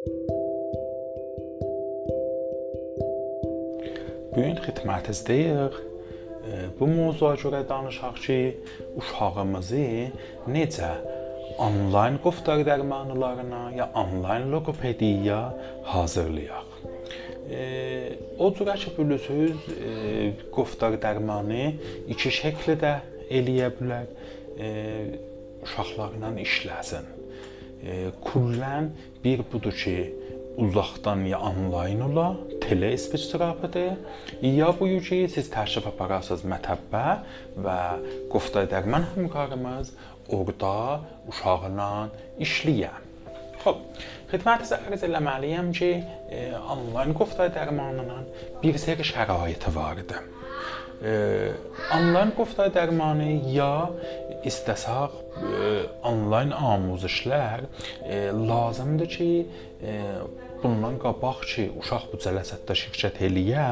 Bu gün xidmətinizdəyik. Bu mövzuya görə danışaq ki, uşağımızı necə onlayn qoftar dərmanlarına ya onlayn loqopediya hazırlayaq. O cürə ki, bilirsiniz, qoftar dərmanı iki şəkildə eləyə bilər. Uşaqlarla işləsin. Kullən bir budur ki, uzaqdan ya onlayn ola, tele speech terapidir. Ya bu ki, siz təşrif apararsınız mətəbbə və qoftar dərman həmkarımız orada uşaqla işləyə. Xoş. Xidmətinizə ərz etməliyəm ki, onlayn qoftar dərmanının bir seri şəraiti var idi. Onlayn qoftar dərmanı ya istəsək onlayn amuzişlər lazımdır ki, bundan qabaq ki, uşaq bu cəlsətdə şirkət eləyə,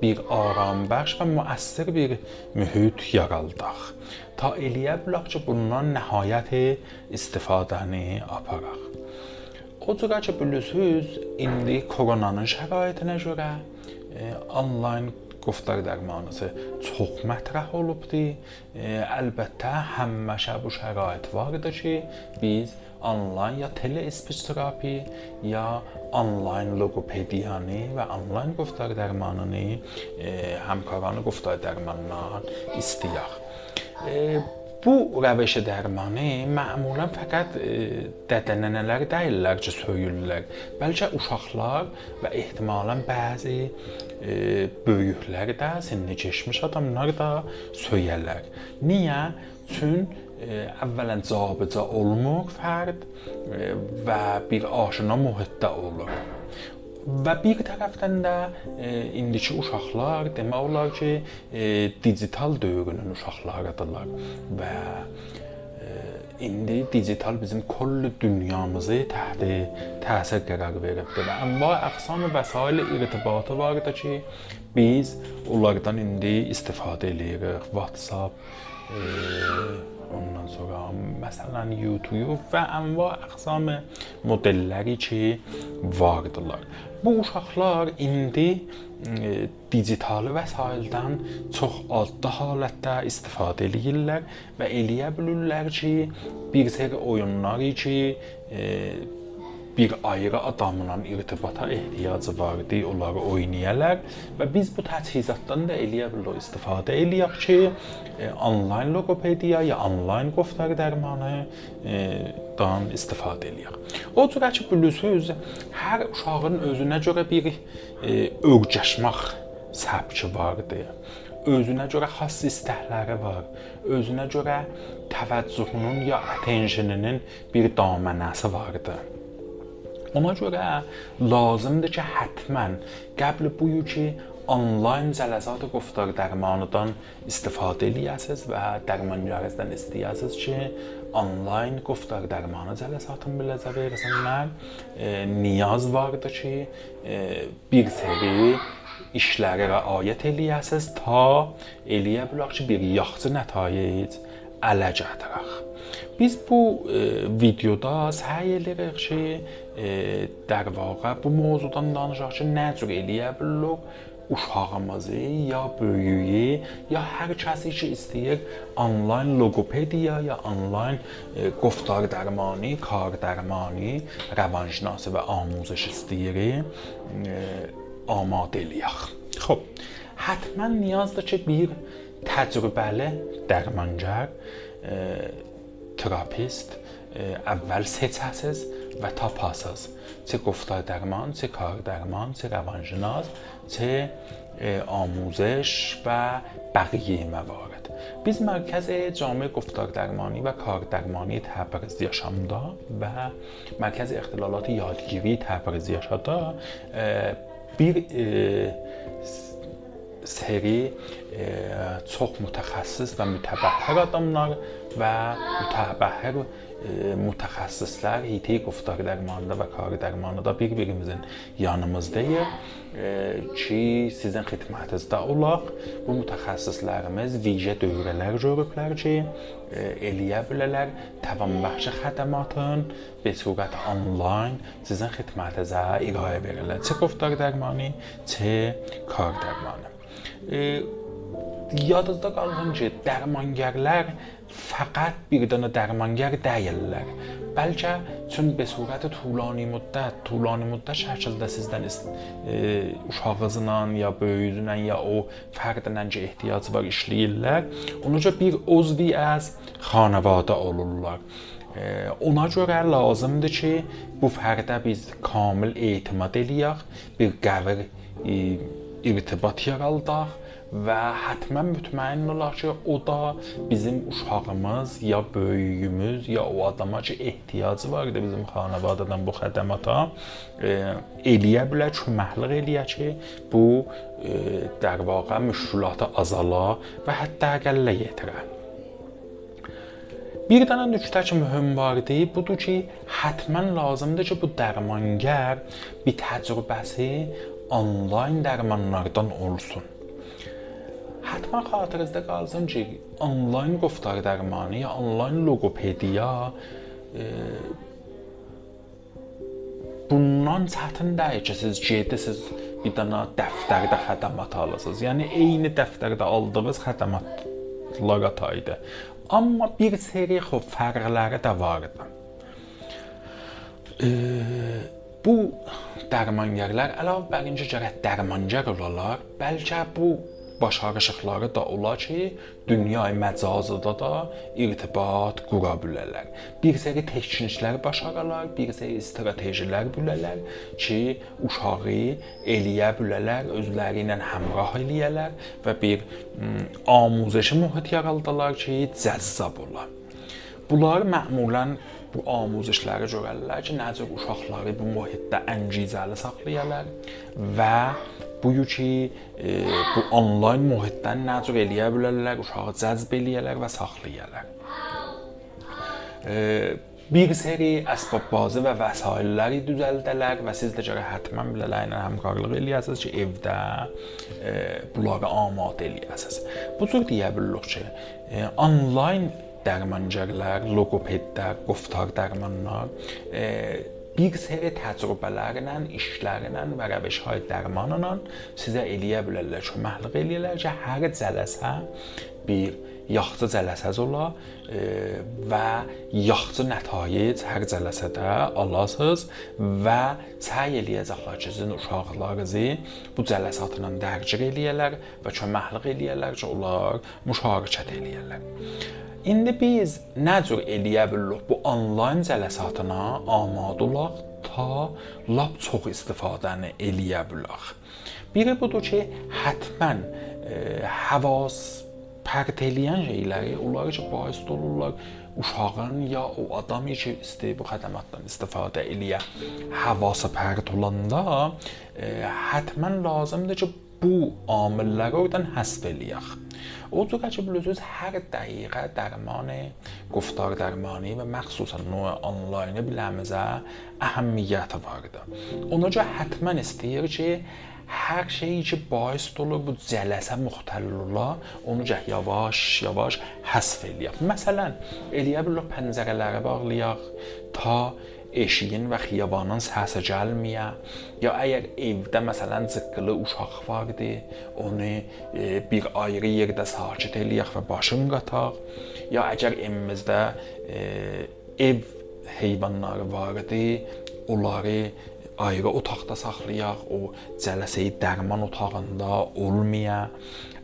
bir arambəxş və müəssir bir mühit yaradaq. Ta eləyə bilək ki, bundan nəhayət istifadəni aparaq. O cürə ki, bilirsiniz, indi koronanın şəraitinə görə onlayn qoftar dərmanısı çox mətrəh olubdu. Əlbəttə, həmişə bu şərait var idi ki, biz onlayn ya tele speech terapi ya onlayn loqopediyanı və onlayn qoftar dərmanını həmkarlarını qoftar dərmanından istəyək. Bu rəvəşə dərmanı məmulən fəqət dədə-nənələr deyillər ki, söyürlər. Bəlkə uşaqlar və ehtimalən bəzi böyüklər də, sinni keçmiş adamlar da söyərlər. Niyə? Çün əvvələn cabıca olmur fərd və bir aşina mühitdə olur. Və bir tərəfdən də e, indiki uşaqlar demək olar ki, e, digital dövrünün uşaqlarıdırlar və e, indi digital bizim kulli dünyamızı təht təsir qərar veribdir və anva əqsam vəsail irtibatı vardır ki, biz onlardan indi istifadə edirik. WhatsApp, e, ondan sonra məsələn YouTube və anva əqsam modelləri ki, vardılar. Bu uşaqlar indi e, digital vəsaitdən çox adda halətdə istifadə edirlər və eləyə bilirlər ki, bir seri oyunları ki, e, bir ayrı adamla irtibata ehtiyacı var idi, onları oynayırlar və biz bu təchizatdan da eləyə bilirik istifadə eləyək ki, e, onlayn loqopediya ya onlayn qoftar dərmanı e, dan istifadə eləyək. O cürə ki, bilirsiniz, hər uşağın özünə görə bir e, öyrəşmək səbki vardır özünə görə xass istəkləri var. Özünə görə təvəccühünün ya attentioninin bir damanəsi vardır. Ona görə lazımdır ki, həttəmən qəbl buyu ki, onlayn cəlsat qoftar dərmanından istifadə eləyəsiniz və dərmançılardan istəyəsiniz ki, onlayn qoftar dərmanı cəlsatını biləcə versinlər. E, niyaz vardır ki, e, bir seri işləri rəayət eləyəsiniz ta eləyə bilək ki, bir yaxşı nətayic ələ gətirək. Biz bu e, videoda səyyəli yaxşı e, dər vaqa bu mövzudan danışaq ki, nə cür eləyə bilərik uşağımızı ya böyüyü ya hər kəsi ki istəyir onlayn loqopediya ya onlayn e, qoftar dərmanı, kar dərmanı, rəvanşinası və amuzəş istəyir e, amad eləyək. Xoş. Hətmən niyazdır ki, bir təcrübəli dərmançı e, تراپیست اول سه تسز و تا پاساز چه گفتار درمان چه کار درمان چه روانشناس چه آموزش و بقیه موارد. بیز مرکز جامعه گفتار درمانی و کار درمانی تبرز یاشامدا و مرکز اختلالات یادگیری تبرز یاشادا بیر سری متخصص و متفکر mütəbəhhər adamlar və mütəbəhhir mütəxəssislər hiti quftar dərmanında və kar dərmanında bir-birimizin yanımızdayıq ki, sizin xidmətinizdə olaq. Bu mütəxəssislərimiz vicə dövrələr görüblər ki, eləyə bilərlər təvanbəxş xədəmatın be surət onlayn sizin xidmətinizə irayə verirlər. Çə quftar dərmanı, çə kar dərmanı. Yadınızda qalsın ki, dərmangerlər fəqət bir dənə dərmangar deyillər. Bəlkə çün be surət tulani müddət, tulani müddət şəkildə sizdən e, uşağınızla ya böyüyünlə ya o fərdlə ki ehtiyac var işləyirlər. Ona görə bir uzvi az xanəvadə olurlar. Ona görə lazımdır ki, bu fərdə biz kamil etimad eləyək, bir qəvr e, irtibat yaradaq və həttəmən mütməyin olaq ki, o da bizim uşağımız ya böyüyümüz ya o adama ki, ehtiyacı var idi bizim xanavadadan bu xədəmata e, eləyə bilər, köməklik eləyə ki, bu e, dər vaqa müşkülatı azala və hətta əqəllə yetirə. Bir dənə nüktə ki, mühüm var idi, budur ki, həttəmən lazımdır ki, bu dərmangar bir təcrübəsi onlayn dərmanlardan olsun. حتما xatirinizdə qalsın ki, onlayn qoftar dərmanı ya onlayn loqopediya e, bundan çətin deyil ki, siz gedəsiz bir dənə dəftərdə xədmət alasınız. Yəni eyni dəftərdə aldığınız xədmətlər qataydı. Amma bir seri xof fərqləri də vardı. E, bu dərmangerlər əlavə bər incə gərək dərmangar olalar, bəlkə bu başarışıqları da olar ki, dünyayı məcazında da irtibat qura bilərlər. Bir seri texniklər başararlar, bir seri strategilər bilərlər ki, uşağı eləyə bilərlər, özləri ilə həmrəh eləyərlər və bir amuzəşi mühit yaradarlar ki, cəzzab olar. Bunlar məmulən bu amuzişləri görərlər ki, necə uşaqları bu mühitdə əngizəli saxlayarlar və bu ki, e, bu onlayn mühitdən nə cür eləyə bilərlər, uşağı cəzb eləyərlər və saxlayarlar. E, bir seri əsbab-bazı və vəsailləri düzəldələr və siz də gərək həttəmən bilələrlə həmkarlıq eləyəsiniz ki, evdə e, bunları amadə eləyəsiniz. Bu cür deyə bilirik ki, e, onlayn dərmançılar, loqopedlər, qoftar dərmanlar e, bir seri təcrübələrlə, işlərlə və rəvişlər dərmanla sizə eləyə bilərlər, köməklik eləyirlər ki, hər cələsə bir yaxşı cələsəz ola və yaxşı nətayic hər cələsədə alasınız və səy eləyəcəklər ki, sizin uşaqlarınızı bu cələsatla dərcir eləyərlər və köməklik eləyərlər ki, onlar müşarikət eləyərlər. İndi biz nə cür eləyə bilirik bu onlayn cələsatına amadə olaq ta lap çox istifadəni eləyə bilək. Biri budur ki, həttəmən e, havas pərt eləyən şeyləri, onları ki, bais olurlar uşağın ya o adamı ki, istəyir bu xədmətdən istifadə eləyə, havası pərt olanda e, həttəmən lazımdır ki, bu amilləri oradan həsf eləyək. O cür ki bilirsiniz hər dəqiqə dərman, guftar dərmanı və məxsusən növ onlayn biləmizə əhəmiyyəti vardır. Ona görə həttəmən istəyir ki, hər şeyi ki bais olur bu cələsə müxtəllilə onu gəh yavaş-yavaş həsf eləyək. Məsələn, eləyə bilərik pəncərələri bağlayaq ta eşiyin və xiyabanın səsi gəlməyə, ya əgər evdə məsələn cıqqılı uşaq vardı, onu e, bir ayrı yerdə sakit eləyək və başın qataq, ya əgər evimizdə e, ev heyvanları vardı, onları ayrı otaqda saxlayaq, o cələsəyi dərman otağında olmaya.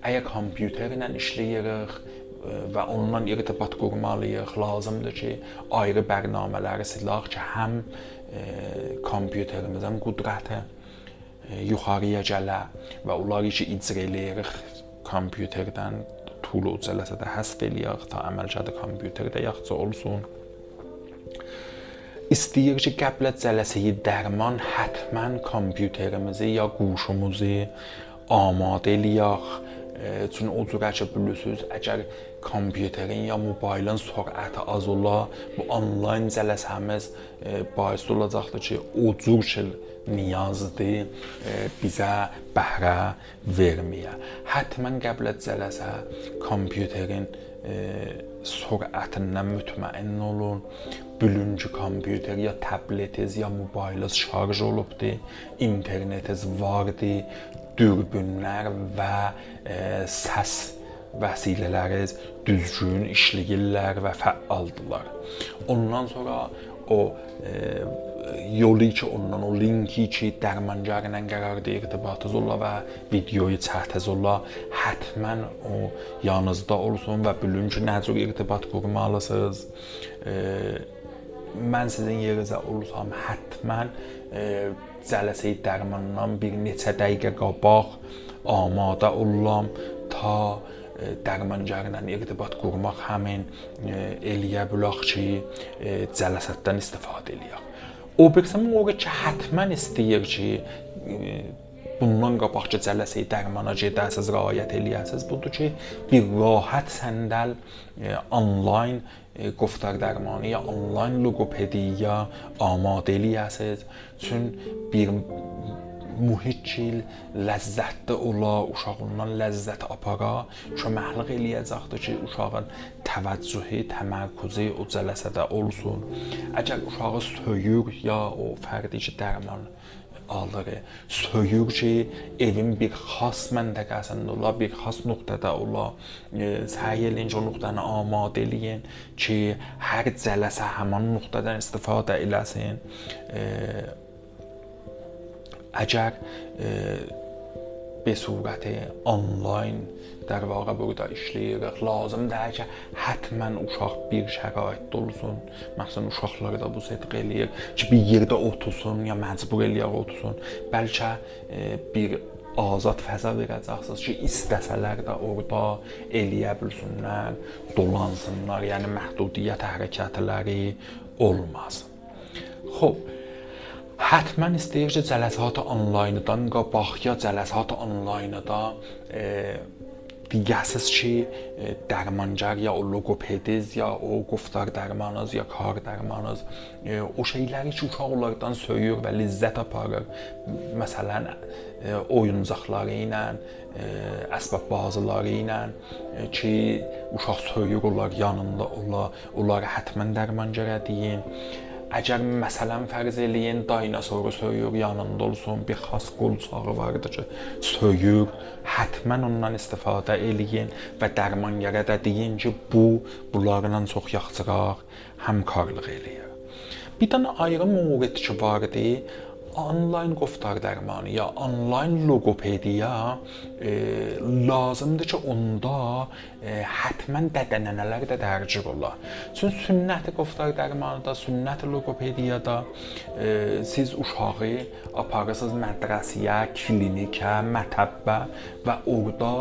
Əgər kompüterlə işləyirik, və ondan irtibat qurmalıyıq. Lazımdır ki, ayrı bərnamələri silaq ki, həm kompüterimizin qüdrəti yuxarıya gələ və onları ki, icra eləyirik kompüterdən tool cələsə də həsb eləyək ta əməlcədə kompüterdə yaxşı olsun. İstəyir ki, qəblə cələsəyi dərman həttəmən kompüterimizi ya quşumuzu amadə eləyək Çünki o cürə ki, bilirsiniz, əgər kompüterin ya mobilin sürəti az ola, bu onlayn cələsəmiz bais olacaqdır ki, o cür ki, niyazdır bizə bəhrə verməyə. Həttəmən qəbul cələsə kompüterin sürətindən mütməin olun bugünkü kompüter ya tabletiniz ya mobiliniz şarj olubdu, internetiniz vardı, dürbünlər və e, səs vəsilələriniz düzgün işləyirlər və fəaldırlar. Ondan sonra o e, yolu ki ondan o linki ki dərmancar ilə qərarda irtibatınız ola və videoyu çətəz ola həttəmən o yanınızda olsun və bilin ki nə cür irtibat qurmalısınız. E, mən sizin yerinizə olsam həttəmən e, cələsəyi dərmandan bir neçə dəqiqə qabaq amadə olam ta e, dərmancar ilə irtibat qurmaq həmin e, eləyə bilək ki, e, cələsətdən istifadə eləyək. O birisi o ki, həttəmən istəyir ki, e, bundan qabaqca cələsəyi dərmana gedəsiz, riayət eləyəsiz. Budur ki, bir rahat səndəl e, onlayn e, گفتار درمانی یا آنلاین لوگوپدی یا آماده eləyəsiz. Çün bir mühit ki, ləzzətli ola, uşağından ləzzət apara, köməklik eləyəcəkdir ki, uşağın təvəccühü, təmərküzü o cələsədə olsun. Əgər uşağı söyür ya o fərdi ki, dərman alır. Söyür ki, evin bir xas məntəqəsində ola, bir xas nöqtədə ola. Səy eləyin ki, o nöqtəni amadə eləyin ki, hər cələsə həmin nöqtədən istifadə eləsin. Əgər به صورت آنلاین در واقع burada işləyirik. Lazımdır ki, həttəmən uşaq bir şəraitdə olsun. Məsələn, uşaqları da bu sədq eləyir ki, bir yerdə otursun ya məcbur eləyir otursun. Bəlkə e, bir azad fəza verəcəksiniz ki, istəsələr də orada eləyə bilsinlər, dolansınlar, yəni məhdudiyyət hərəkətləri olmasın. Xoş, Həttəmən istəyir ki, cələsat onlayndan qabaq ya cələsat onlaynda e, دیگه‌سیز چی درمانگر یا o logopediz ya o guftar dərmanınız ya kar dərmanınız o şeyləri ki uşaqlardan söyür və ləzzət aparır. Məsələn, oyuncaqları ilə, əsbab bazıları ilə ki uşaq söyür onlar yanında ola, onları həttəmən dərmangerə deyin. Əgər məsələn fərz eləyin dinosoru söyür yanında olsun, bir xas qolçağı vardı ki, söyür, həttəmən ondan istifadə eləyin və dərmangərə də deyin ki, bu bunlarla çox yaxşıraq həmkarlıq eləyir. Bir dənə ayrı mövqe ki vardı, onlayn qoftar dərmanı ya onlayn loqopediya e, lazımdır ki, onda e, həttəmən dədənənələr də dərc ola. Çünki sünnəti qoftar dərmanıda, sünnəti loqopediyada e, siz uşağı aparırsınız mədrəsəyə, klinikə, mətəbbə və orada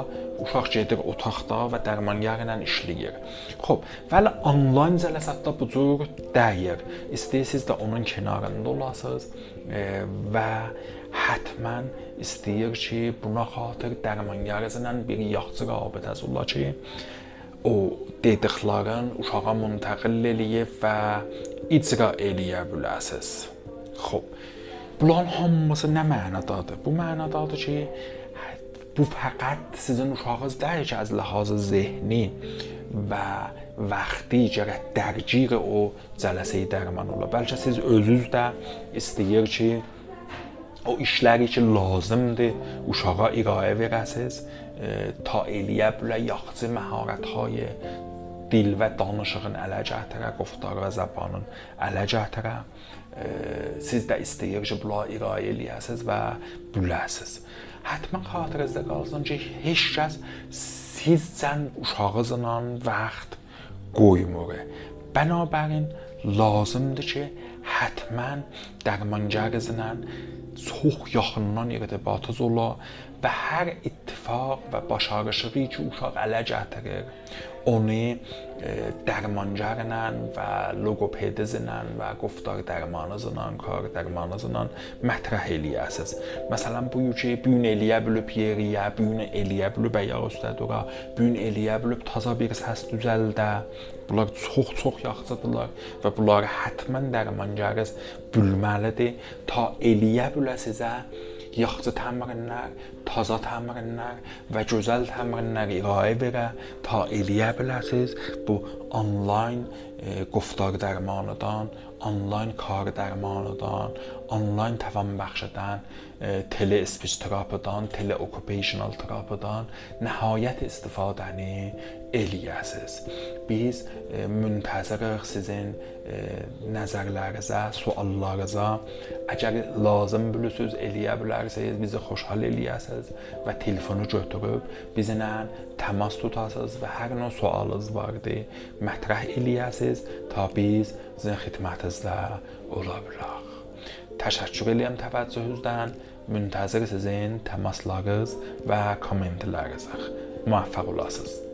uşaq gedir otaqda və dərmangar ilə işləyir. Xoş, vəli onlayn cələsətdə bu cür dəyir. İstəyirsiniz də onun kənarında olasınız və həttəmən istəyir ki, buna xatir dərmangarızla bir yaxşı rabitəsi ola ki, o dediklərin uşağa müntəqil eləyib və icra eləyə biləsiniz. Xoş. Bunların hamısı nə mənadadır? Bu mənadadır ki, bu fəqət sizin uşağınız deyil ki, az ləhazı zehni və vəxti gərək dərgir o cələsəyi dərman ola. Bəlkə siz özünüz də istəyir ki, o işləri ki lazımdır, uşağa irayə verəsiz, e, ta eləyə bilə yaxşı məharətləri dil və danışığın ələ gətirə, qoftar və zəbanın ələ gətirə. E, siz də istəyir ki, bula irayə eləyəsiz və büləsiz. Həttəmən xatirəzdə qalsın ki, heç kəs sizcən uşağınızla vaxt qoymur. Bənabərin lazımdır ki, həttəmən dərmancarınızla çox yaxından irtibatınız ola və hər ittifaq və başarışı ki, uşaq ələ gətirir, onu dərmancarla və loqopedizlə və guftar dərmanızla, kar dərmanızla mətrəh eləyəsiniz. Məsələn, bu ki, bu gün eləyə bilib yeriyə, bu gün eləyə bilib ayaq üstə dura, bu gün eləyə bilib taza bir səs düzəldə. Bunlar çox-çox yaxşıdırlar və bunları həttəmən dərmancarınız bilməlidir ta eləyə biləsizə yaxşı təmrinlər, taza təmrinlər və gözəl təmrinlər irayə verə ta eləyə biləsiz. Bu onlayn e, guftar dərmanıdan, onlayn kar dərmanıdan, onlayn təvan bəxş edən e, tele speech terapıdan, tele occupational terapıdan nəhayət istifadəni eləyəsiz. Biz e, müntəzirik sizin e, nəzərlərinizə, suallarınıza. Əgər lazım bilirsiniz, eləyə bilərsiniz, bizi xoşhal eləyəsiniz və telefonu götürüb bizlə təmas tutasınız və hər nə sualınız vardı, mətrəh eləyəsiz ta biz sizin xidmətinizdə ola bilək. Təşəkkür edirəm təvəccühünüzdən. Müntəzir sizin təmaslarınız və kommentlərinizə. Muvaffaq olasınız.